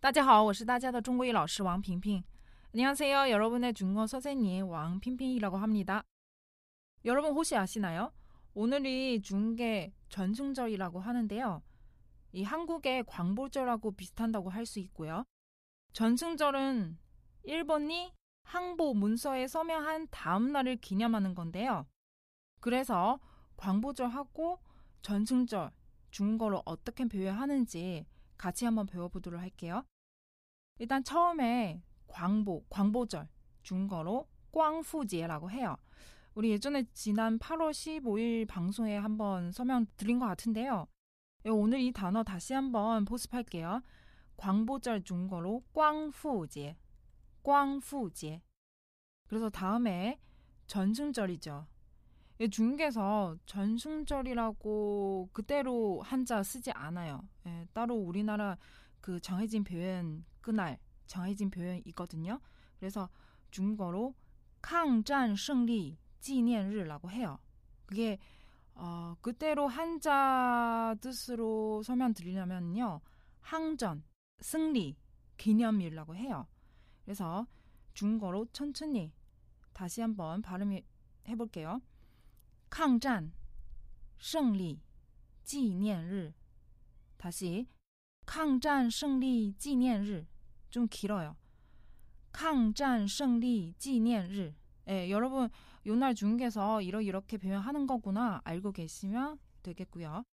따지하 我是大家的中国语老师 왕핑핑 안녕하세요. 여러분의 중국어 선생님 왕핑핑이라고 합니다. 여러분 혹시 아시나요? 오늘이 중국의 전승절이라고 하는데요. 이 한국의 광보절하고 비슷한다고 할 수 있고요. 전승절은 일본이 항보 문서에 서명한 다음 날을 기념하는 건데요. 그래서 광보절하고 전승절 중국어로 어떻게 표현하는지 같이 한번 배워보도록 할게요. 일단 처음에 광보, 광보절 중국어로 꽝푸제라고 해요. 우리 예전에 지난 8월 15일 방송에 한번 설명 드린 것 같은데요. 예, 오늘 이 단어 다시 한번 보습할게요. 광보절 중국어로 꽝푸제, 꽝푸제. 그래서 다음에 전승절이죠. 예, 중국에서 전승절이라고 그대로 한자 쓰지 않아요. 예, 따로 우리나라 그 정해진 표현 그날 정해진 표현이 있거든요. 그래서 중국어로抗战 胜利 纪念日라고 해요. 그게 어, 그대로 한자 뜻으로 설명드리려면요. 항전, 승리, 기념일이라고 해요. 그래서 중국어로 천천히 다시 한번 발음해 볼게요. 抗战 胜利 纪念日 다시 抗战 胜利 纪念日 좀 길어요. 抗战 胜利 纪念日 예, 여러분 요날 중국에서 이렇게 표현하는 거구나 알고 계시면 되겠고요.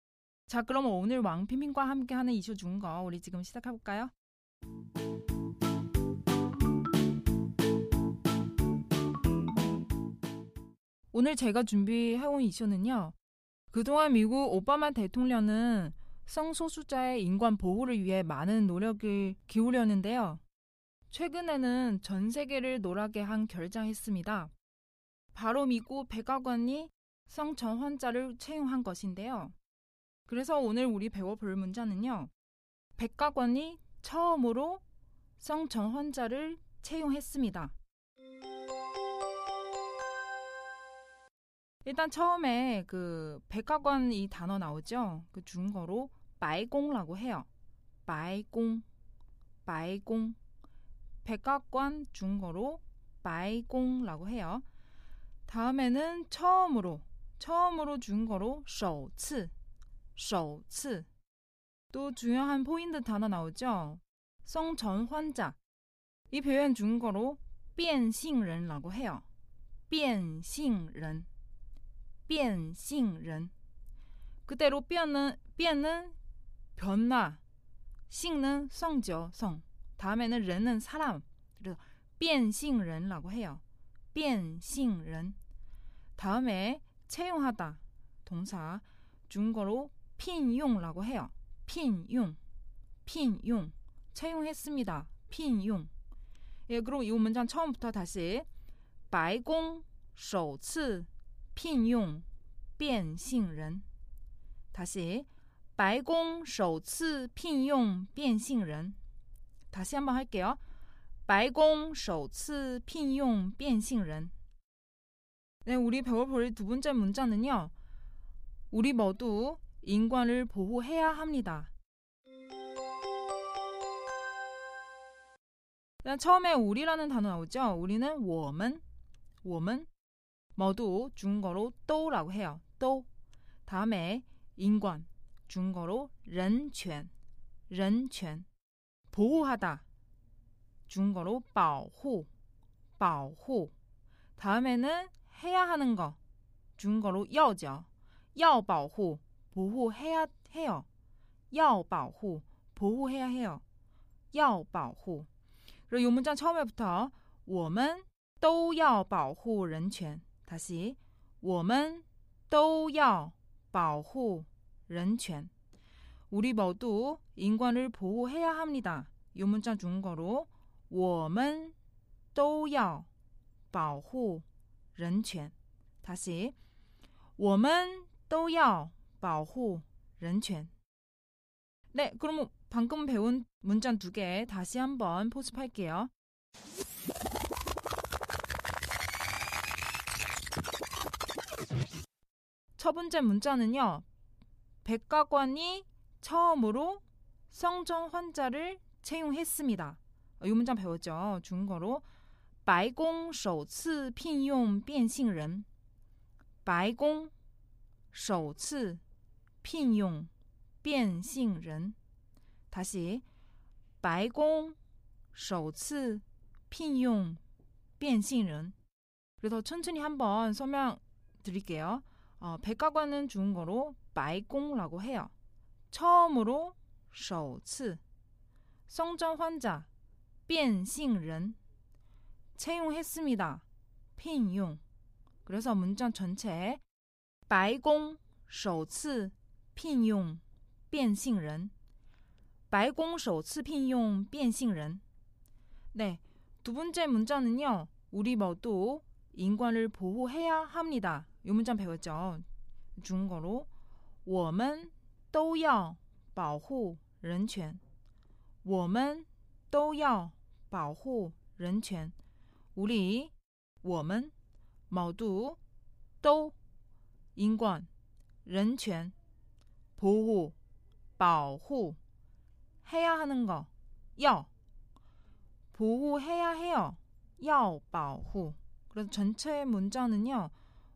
자, 그럼 오늘 왕피민과 함께하는 이슈 중국어 우리 지금 시작해 볼까요? 오늘 제가 준비해온 이슈는요. 그동안 미국 오바마 대통령은 성소수자의 인권 보호를 위해 많은 노력을 기울였는데요. 최근에는 전 세계를 놀라게 한 결정했습니다. 바로 미국 백악관이 성전 환자를 채용한 것인데요. 그래서 오늘 우리 배워볼 문자는요. 백악관이 처음으로 성전 환자를 채용했습니다. 일단 처음에 그 백악관 이 단어 나오죠. 그 중국어로 바이공라고 해요. 바이공, 바이공. 백악관 중국어로 바이공라고 해요. 다음에는 처음으로, 처음으로 중국어로 首次, 首次. 또 중요한 포인트 단어 나오죠. 성전 환자. 이 표현 중국어로 变性人라고 해요. 变性人. 变性人. 그대로 变은 变은 변화, 性는 성죠, 성. 다음에는 人은 사람. 그래서 变性人라고 해요. 变性人. 다음에 채용하다. 동사 중국어로 핀용라고 해요. 핀용. 핀용. 채용했습니다. 핀용. 예, 그럼 이 문장 처음부터 다시 白宫首次 聘用变性人 다시 白宫首次聘用变性人 다시 한번 할게요. 白宫首次聘用变性人 네, 우리 배워볼 두 번째 문자는요. 우리 모두 인권을 보호해야 합니다. 일단 처음에 우리라는 단어 나오죠. 우리는 我们,我们 모두 중국어로 또라고 해요. 또 다음에 인권 중국어로 人权,人权 보호하다 중국어로 保护,保护 다음에는 해야 하는 거 중국어로 要죠要保护 보호해야 해요. 要保护 보호해야 해요. 要保护 그리고 이 문장 처음에부터 我们都要保护人权 다시 我们都要保护人权 우리 모두 인권을 보호해야 합니다. 이 문장 중국어로 我们都要保护人权. 다시 我们都要保护人权. 네, 그럼 방금 배운 문자 두 개 다시 한번 포습할게요. 첫 번째 문자는요. 백과관이 처음으로 성전 환자를 채용했습니다. 이 문장 배웠죠? 중국어로 白宫首次聘用变性人.白宫首次聘用变性人. 다시 白宫首次聘用变性人. 그래서 천천히 한번 설명 드릴게요. 어, 백과관은 중국어로 白宫라고 해요. 처음으로 首次 성전 환자 变性人 채용했습니다. 聘用 그래서 문장 전체에 白宫首次聘用变性人 白宫首次聘用变性人 네, 두 번째 문자는요. 우리 모두 인권을 보호해야 합니다. 이 문장 배웠죠. 중국어로 我们都要保护人权.我们都要保护人权. 우리 我们 모두 都 인권, 人权 보호, 保护 해야 하는 거, 要 보호해야 해요. 要保护. 그래서 전체 문자는요.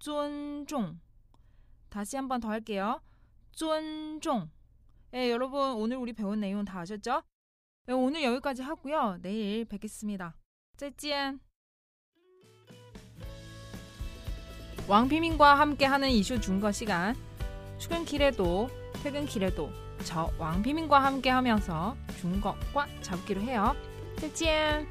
尊重. 다시 한 번 더 할게요. 尊重. 네, 여러분 오늘 우리 배운 내용 다 아셨죠? 네, 오늘 여기까지 하고요. 내일 뵙겠습니다. 再见. 왕비민과 함께하는 이슈 중거 시간. 출근길에도 퇴근길에도 저 왕비민과 함께하면서 중거과 잡기로 해요. 再见.